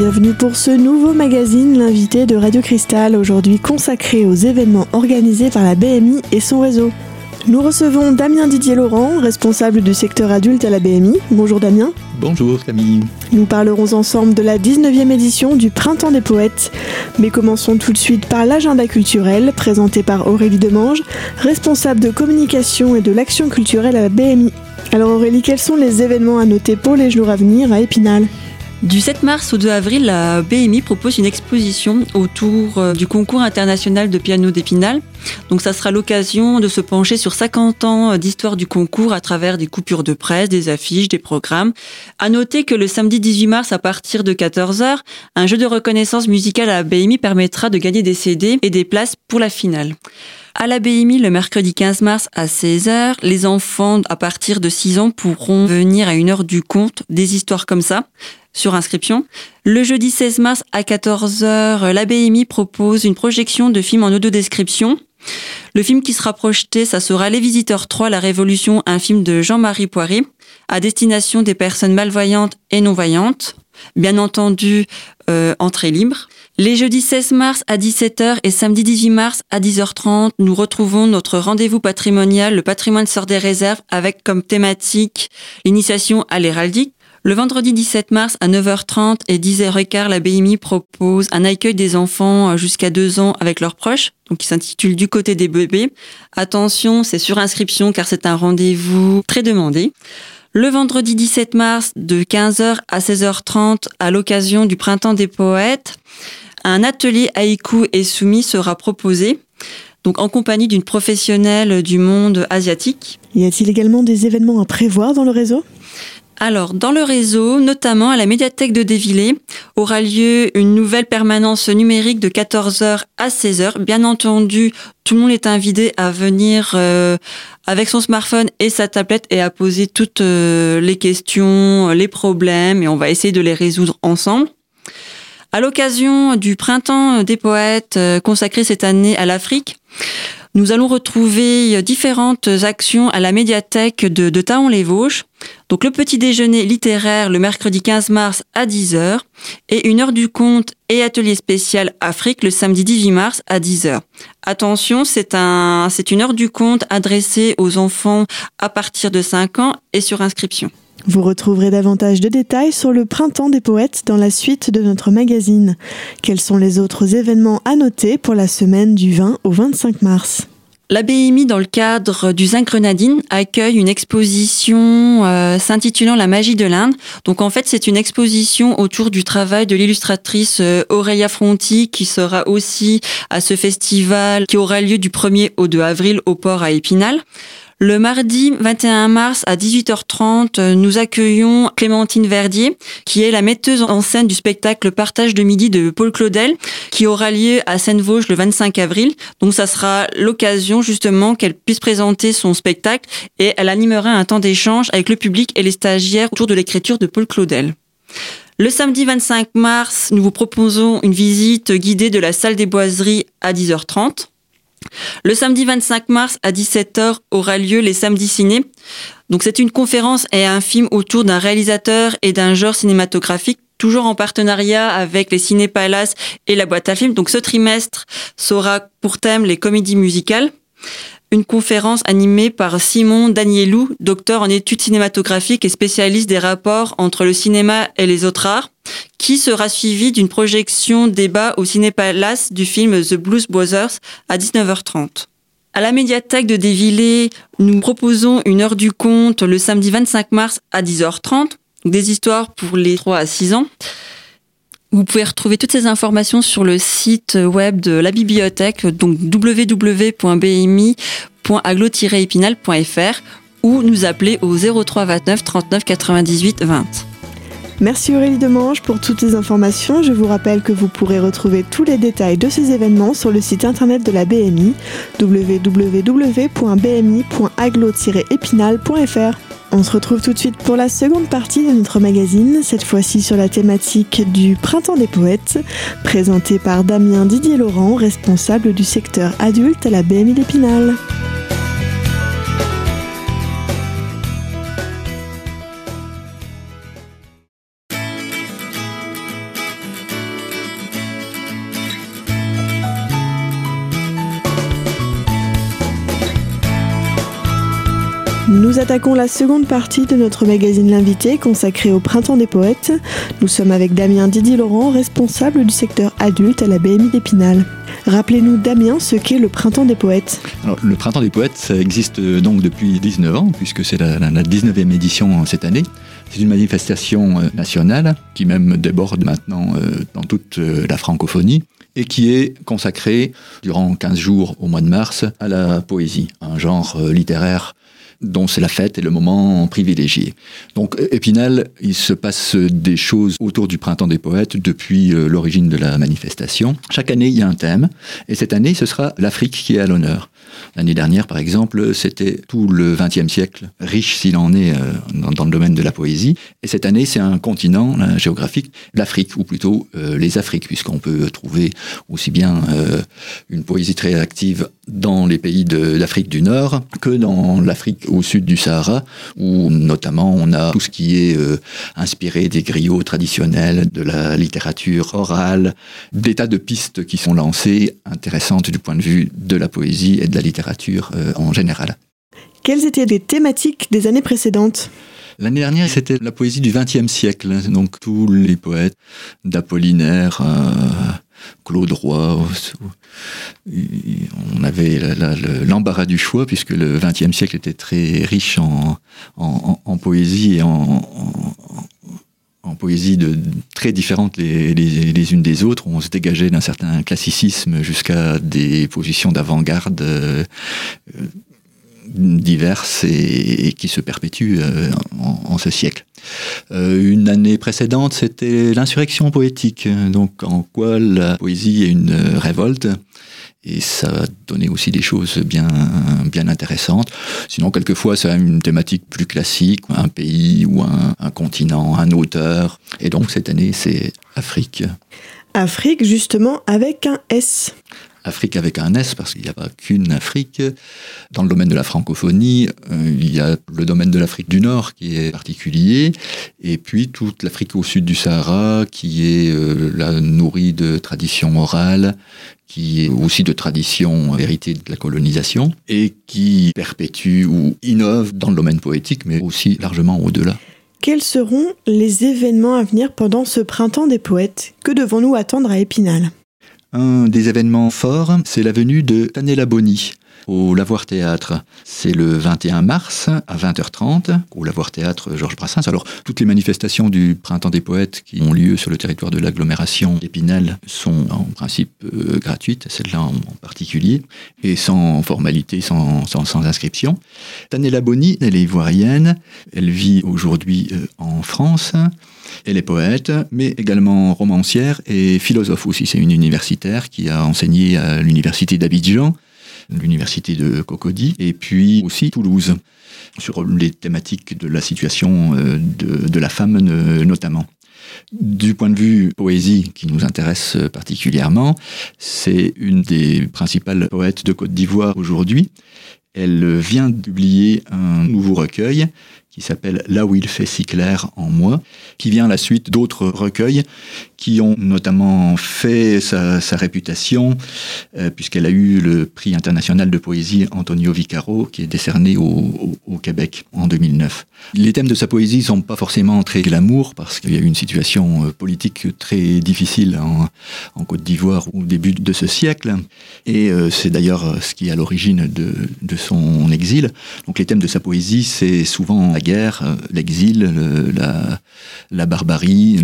bienvenue pour ce nouveau magazine, l'invité de Radio Cristal, aujourd'hui consacré aux événements organisés par la BMI et son réseau. Nous recevons Damien Didier Laurent, responsable du secteur adulte à la BMI. Bonjour Damien. Bonjour Camille. Nous parlerons ensemble de la 19e édition du Printemps des Poètes. Mais commençons tout de suite par l'agenda culturel présenté par Aurélie Demange, responsable de communication et de l'action culturelle à la BMI. Alors Aurélie, quels sont les événements à noter pour les jours à venir à Épinal? Du 7 mars au 2 avril, la BMI propose une exposition autour euh, du concours international de piano d'Épinal. Donc ça sera l'occasion de se pencher sur 50 ans d'histoire du concours à travers des coupures de presse, des affiches, des programmes. À noter que le samedi 18 mars à partir de 14h, un jeu de reconnaissance musicale à BMI permettra de gagner des CD et des places pour la finale. À la BMI, le mercredi 15 mars à 16h, les enfants à partir de 6 ans pourront venir à une heure du compte des histoires comme ça sur inscription. Le jeudi 16 mars à 14h, la BMI propose une projection de film en audio-description. Le film qui sera projeté, ça sera Les Visiteurs 3, La Révolution, un film de Jean-Marie Poiré, à destination des personnes malvoyantes et non-voyantes. Bien entendu, euh, entrée libre. Les jeudis 16 mars à 17h et samedi 18 mars à 10h30, nous retrouvons notre rendez-vous patrimonial, le patrimoine sort des réserves, avec comme thématique l'initiation à l'héraldique. Le vendredi 17 mars à 9h30 et 10h15, la BMI propose un accueil des enfants jusqu'à 2 ans avec leurs proches, donc qui s'intitule Du côté des bébés. Attention, c'est sur inscription car c'est un rendez-vous très demandé. Le vendredi 17 mars de 15h à 16h30 à l'occasion du printemps des poètes, un atelier haïku et soumis sera proposé donc en compagnie d'une professionnelle du monde asiatique. Y a-t-il également des événements à prévoir dans le réseau? Alors, dans le réseau, notamment à la médiathèque de Dévillé, aura lieu une nouvelle permanence numérique de 14h à 16h. Bien entendu, tout le monde est invité à venir euh, avec son smartphone et sa tablette et à poser toutes euh, les questions, les problèmes, et on va essayer de les résoudre ensemble. À l'occasion du printemps des poètes euh, consacré cette année à l'Afrique, nous allons retrouver différentes actions à la médiathèque de, Taon-les-Vosges. Donc le petit déjeuner littéraire le mercredi 15 mars à 10h et une heure du conte et atelier spécial Afrique le samedi 18 mars à 10h. Attention, c'est une heure du conte adressée aux enfants à partir de 5 ans et sur inscription. Vous retrouverez davantage de détails sur le Printemps des poètes dans la suite de notre magazine. Quels sont les autres événements à noter pour la semaine du 20 au 25 mars? La BMI, dans le cadre du Zinc Grenadine, accueille une exposition euh, s'intitulant La magie de l'Inde. Donc en fait, c'est une exposition autour du travail de l'illustratrice euh, Aurélia Fronti, qui sera aussi à ce festival qui aura lieu du 1er au 2 avril au port à Épinal. Le mardi 21 mars à 18h30, nous accueillons Clémentine Verdier, qui est la metteuse en scène du spectacle Partage de midi de Paul Claudel, qui aura lieu à Seine-Vosges le 25 avril. Donc ça sera l'occasion justement qu'elle puisse présenter son spectacle et elle animera un temps d'échange avec le public et les stagiaires autour de l'écriture de Paul Claudel. Le samedi 25 mars, nous vous proposons une visite guidée de la salle des boiseries à 10h30. Le samedi 25 mars à 17h aura lieu les samedis ciné. Donc c'est une conférence et un film autour d'un réalisateur et d'un genre cinématographique toujours en partenariat avec les Ciné Palace et la boîte à films. Donc ce trimestre sera pour thème les comédies musicales une conférence animée par Simon Danielou, docteur en études cinématographiques et spécialiste des rapports entre le cinéma et les autres arts, qui sera suivie d'une projection débat au Ciné-Palace du film The Blues Brothers à 19h30. À la médiathèque de Dévillé, nous proposons une heure du conte le samedi 25 mars à 10h30, des histoires pour les 3 à 6 ans. Vous pouvez retrouver toutes ces informations sur le site web de la bibliothèque, donc www.bmi.aglo-épinal.fr ou nous appeler au 03 29 39 98 20. Merci Aurélie Demange pour toutes ces informations. Je vous rappelle que vous pourrez retrouver tous les détails de ces événements sur le site internet de la BMI www.bmi.aglo-épinal.fr. On se retrouve tout de suite pour la seconde partie de notre magazine, cette fois-ci sur la thématique du Printemps des poètes, présentée par Damien Didier Laurent, responsable du secteur adulte à la BMI d'Épinal. Attaquons la seconde partie de notre magazine L'invité consacré au Printemps des Poètes. Nous sommes avec Damien Didier-Laurent, responsable du secteur adulte à la BMI d'Épinal. Rappelez-nous, Damien, ce qu'est le Printemps des Poètes. Le Printemps des Poètes, ça existe donc depuis 19 ans, puisque c'est la, la 19e édition cette année. C'est une manifestation euh, nationale qui même déborde maintenant euh, dans toute euh, la francophonie et qui est consacrée durant 15 jours au mois de mars à la poésie, un genre littéraire dont c'est la fête et le moment privilégié. Donc Épinal, il se passe des choses autour du printemps des poètes depuis l'origine de la manifestation. Chaque année, il y a un thème, et cette année, ce sera l'Afrique qui est à l'honneur. L'année dernière, par exemple, c'était tout le XXe siècle, riche s'il en est euh, dans, le domaine de la poésie. Et cette année, c'est un continent géographique, l'Afrique, ou plutôt euh, les Afriques, puisqu'on peut trouver aussi bien euh, une poésie très active dans les pays d'Afrique du Nord que dans l'Afrique au sud du Sahara, où notamment on a tout ce qui est inspiré des griots traditionnels, de la littérature orale, des tas de pistes qui sont lancées, intéressantes du point de vue de la poésie et de la littérature euh, en général. Quelles étaient les thématiques des années précédentes? L'année dernière, c'était la poésie du XXe siècle, donc tous les poètes d'Apollinaire, euh, Claude Roy. On avait l'embarras du choix, puisque le XXe siècle était très riche en, poésie et en, poésie de, très différentes les, les, unes des autres. On se dégageait d'un certain classicisme jusqu'à des positions d'avant-garde euh, diverses et, qui se perpétuent euh, en, ce siècle. Euh, une année précédente, c'était l'insurrection poétique. Donc, en quoi la poésie est une révolte? Et ça a donné aussi des choses bien, bien intéressantes. Sinon, quelquefois, c'est une thématique plus classique, un pays ou un, un continent, un auteur. Et donc, cette année, c'est Afrique. Afrique, justement, avec un S. Afrique avec un S, parce qu'il n'y a pas qu'une Afrique. Dans le domaine de la francophonie, euh, il y a le domaine de l'Afrique du Nord qui est particulier, et puis toute l'Afrique au sud du Sahara qui est euh, nourrie de traditions orales, qui est aussi de traditions héritées de la colonisation, et qui perpétue ou innove dans le domaine poétique, mais aussi largement au-delà. Quels seront les événements à venir pendant ce printemps des poètes? Que devons-nous attendre à Épinal? Un des événements forts, c'est la venue de Tanella Boni au Lavoir Théâtre. C'est le 21 mars à 20h30 au Lavoir Théâtre Georges Brassens. Alors, toutes les manifestations du Printemps des Poètes qui ont lieu sur le territoire de l'agglomération d'Épinal sont en principe euh, gratuites, celle-là en, particulier, et sans formalité, sans, inscription. Tanella Boni, elle est ivoirienne, elle vit aujourd'hui euh, en France. Elle est poète, mais également romancière et philosophe aussi. C'est une universitaire qui a enseigné à l'université d'Abidjan, l'université de Cocody, et puis aussi Toulouse, sur les thématiques de la situation euh, de, la femme notamment. Du point de vue poésie qui nous intéresse particulièrement, c'est une des principales poètes de Côte d'Ivoire aujourd'hui. Elle vient de publier un nouveau recueil qui s'appelle Là où il fait si clair en moi, qui vient à la suite d'autres recueils qui ont notamment fait sa, réputation, euh, puisqu'elle a eu le prix international de poésie Antonio Vicaro, qui est décerné au, Québec en 2009. Les thèmes de sa poésie ne sont pas forcément très glamour, parce qu'il y a eu une situation euh, politique très difficile en, Côte d'Ivoire au début de ce siècle, et euh, c'est d'ailleurs ce qui est à l'origine de, de son exil. Donc les thèmes de sa poésie, c'est souvent la guerre, l'exil, la, barbarie,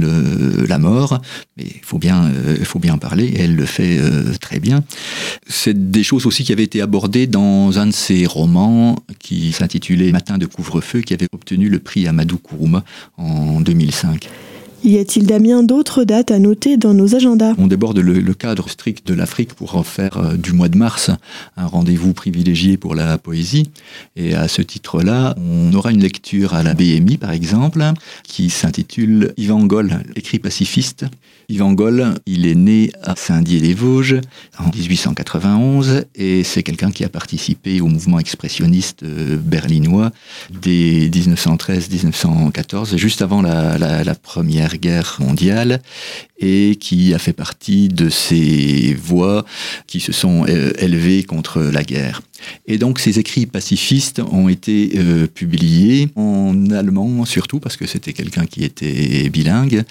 la mort, mais il faut bien, euh, faut bien parler, et elle le fait euh, très bien. C'est des choses aussi qui avaient été abordées dans un de ses romans qui s'intitulait Matin de couvre-feu, qui avait obtenu le prix Amadou Kourouma en 2005. Y a-t-il, Damien, d'autres dates à noter dans nos agendas? On déborde le, cadre strict de l'Afrique pour en faire euh, du mois de mars un rendez-vous privilégié pour la poésie. Et à ce titre-là, on aura une lecture à la BMI, par exemple, qui s'intitule Yvan Goll, écrit pacifiste. Yvan Goll, il est né à Saint-Dié-les-Vosges en 1891 et c'est quelqu'un qui a participé au mouvement expressionniste euh, berlinois dès 1913-1914, juste avant la, la première Première Guerre mondiale et qui a fait partie de ces voix qui se sont euh, élevées contre la guerre. Et donc ces écrits pacifistes ont été euh, publiés en allemand surtout parce que c'était quelqu'un qui était bilingue.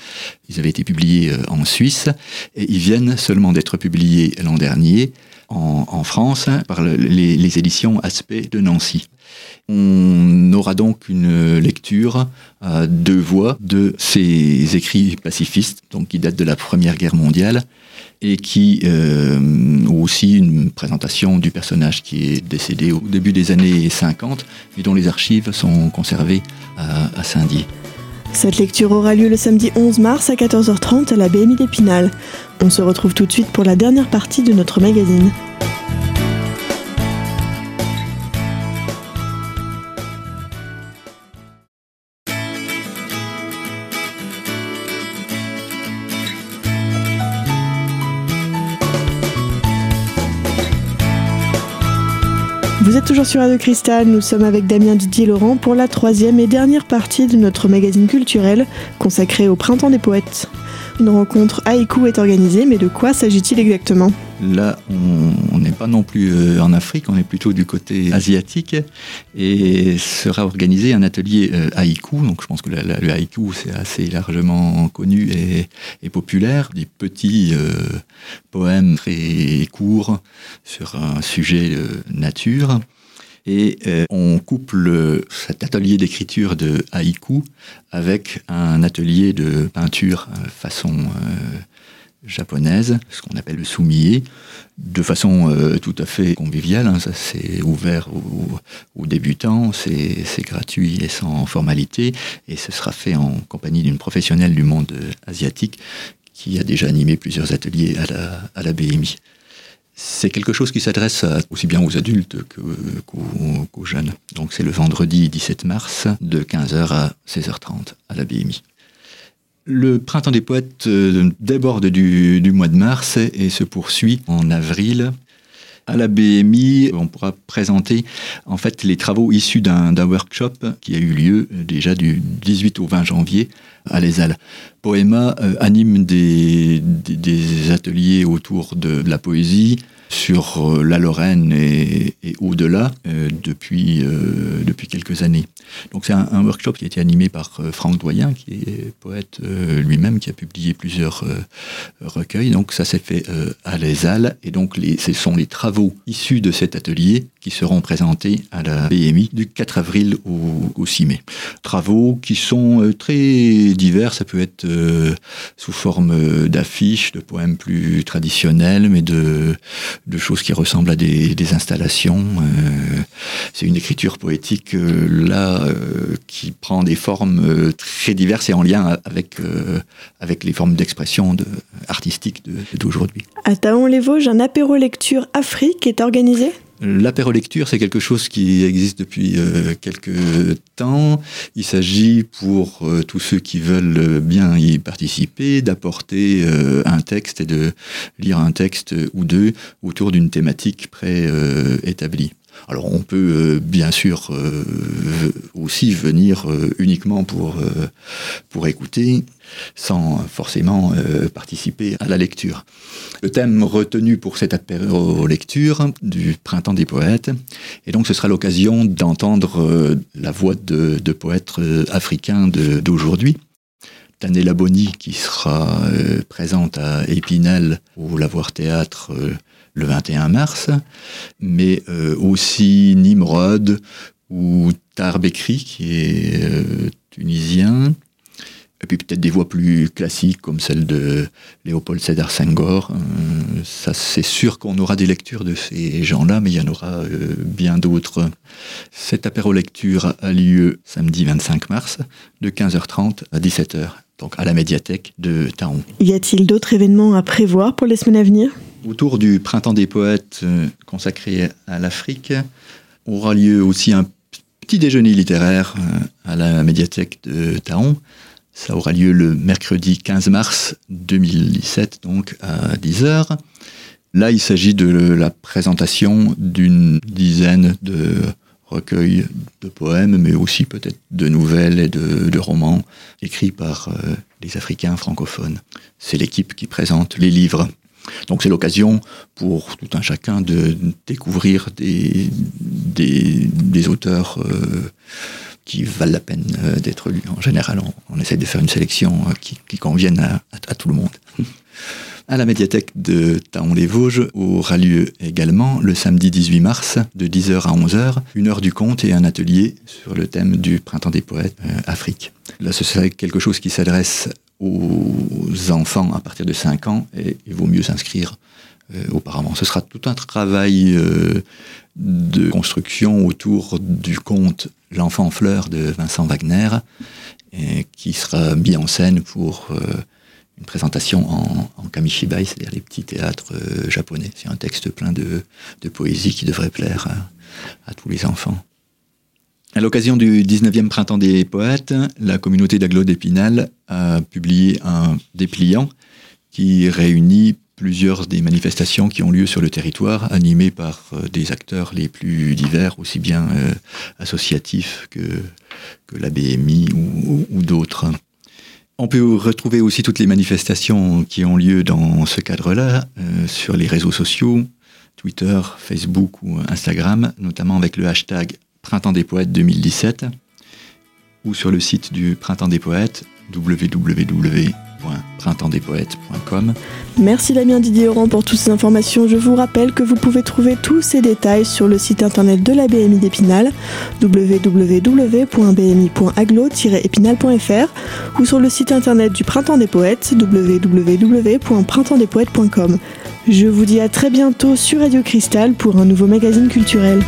Ils avaient été publiés euh, en Suisse et ils viennent seulement d'être publiés l'an dernier en, France par les, les éditions Aspect de Nancy. On aura donc une lecture à deux voix de ces écrits pacifistes, donc qui datent de la Première Guerre mondiale, et qui euh, ont aussi une présentation du personnage qui est décédé au début des années 50, mais dont les archives sont conservées à, Saint-Dié. Cette lecture aura lieu le samedi 11 mars à 14h30 à la BMI d'Épinal. On se retrouve tout de suite pour la dernière partie de notre magazine. Vous êtes toujours sur Radio Cristal, nous sommes avec Damien Didier Laurent pour la troisième et dernière partie de notre magazine culturel consacré au Printemps des Poètes. Une rencontre haïku est organisée, mais de quoi s'agit-il exactement? Là, on n'est pas non plus euh, en Afrique, on est plutôt du côté asiatique et sera organisé un atelier euh, haïku. Donc, je pense que le haïku c'est assez largement connu et, populaire, des petits euh, poèmes très courts sur un sujet nature. Et on couple cet atelier d'écriture de haïku avec un atelier de peinture façon japonaise, ce qu'on appelle le soumié, de façon euh, tout à fait conviviale. Hein, ça c'est ouvert aux, débutants, c'est gratuit et sans formalité, et ce sera fait en compagnie d'une professionnelle du monde asiatique qui a déjà animé plusieurs ateliers à la, à la BMI. C'est quelque chose qui s'adresse aussi bien aux adultes qu'aux jeunes. Donc c'est le vendredi 17 mars de 15h à 16h30 à la BMI. Le printemps des poètes euh, déborde du, mois de mars et se poursuit en avril. À la BMI, on pourra présenter en fait les travaux issus d'un workshop qui a eu lieu déjà du 18 au 20 janvier à l'ESAL. Poema euh, anime des, ateliers autour de la poésie, sur euh, la Lorraine et, au-delà euh, depuis, euh, depuis quelques années. Donc c'est un, workshop qui a été animé par Franck Doyen, qui est poète lui-même, qui a publié plusieurs recueils. Donc ça s'est fait à l'ESAL, et donc les, ce sont les travaux issus de cet atelier qui seront présentés à la BMI du 4 avril au, au 6 mai. Travaux qui sont très divers, ça peut être sous forme d'affiches, de poèmes plus traditionnels, mais de de choses qui ressemblent à des, installations. Euh, c'est une écriture poétique euh, là euh, qui prend des formes très diverses et en lien avec, avec les formes d'expression artistique d'aujourd'hui. À Taon-les-Vosges, un apéro lecture Afrique est organisé? L'apérolecture, c'est quelque chose qui existe depuis euh, quelques temps. Il s'agit pour euh, tous ceux qui veulent bien y participer d'apporter euh, un texte et de lire un texte ou deux autour d'une thématique préétablie. Alors on peut bien sûr aussi venir uniquement pour, pour écouter, sans forcément euh, participer à la lecture. Le thème retenu pour cette apéro-lecture du Printemps des poètes, et donc ce sera l'occasion d'entendre euh, la voix de, poètes euh, africains d'aujourd'hui. Tanela Boni qui sera présente à Épinal au Lavoir Théâtre le 21 mars, mais aussi Nimrod ou Tarbekri qui est tunisien, et puis peut-être des voix plus classiques comme celle de Léopold Sédar Senghor. Euh, ça, c'est sûr qu'on aura des lectures de ces gens-là, mais il y en aura euh, bien d'autres. Cette apéro-lecture a lieu samedi 25 mars de 15h30 à 17h, donc à la médiathèque de Taon. Y a-t-il d'autres événements à prévoir pour les semaines à venir? Autour du Printemps des poètes euh, consacré à l'Afrique, aura lieu aussi un petit déjeuner littéraire à la médiathèque de Taon ça aura lieu le mercredi 15 mars 2017, donc à 10h. Là, il s'agit de la présentation d'une dizaine de recueils de poèmes, mais aussi peut-être de nouvelles et de, romans écrits par euh, les Africains francophones. C'est l'équipe qui présente les livres. Donc c'est l'occasion pour tout un chacun de découvrir des, des, auteurs euh, qui valent la peine euh, d'être lus. En général, on, essaie de faire une sélection qui, qui convienne à, tout le monde. à la médiathèque de Taon-les-Vosges aura lieu également le samedi 18 mars de 10h à 11h, une heure du conte et un atelier sur le thème du Printemps des poètes euh, Afrique. Là, ce serait quelque chose qui s'adresse aux enfants à partir de 5 ans et il vaut mieux s'inscrire euh, auparavant. Ce sera tout un travail euh, de construction autour du conte L'enfant fleur de Vincent Wagner et qui sera mis en scène pour une présentation en, en kamishibai, c'est-à-dire les petits théâtres euh, japonais. C'est un texte plein de, poésie qui devrait plaire à, tous les enfants. À l'occasion du 19e printemps des poètes, la communauté d'Aglo d'Épinal a publié un dépliant qui réunit plusieurs des manifestations qui ont lieu sur le territoire, animées par euh, des acteurs les plus divers, aussi bien euh, associatifs que, que la BMI ou d'autres. On peut retrouver aussi toutes les manifestations qui ont lieu dans ce cadre-là euh, sur les réseaux sociaux, Twitter, Facebook ou Instagram, notamment avec le hashtag Printemps des Poètes 2017 ou sur le site du Printemps des Poètes www Merci Damien Didier Oran pour toutes ces informations. Je vous rappelle que vous pouvez trouver tous ces détails sur le site internet de la BMI d'Épinal, www.bmi.aglo-épinal.fr ou sur le site internet du Printemps des Poètes, www.printemps-des-poètes.com. Je vous dis à très bientôt sur Radio Cristal pour un nouveau magazine culturel.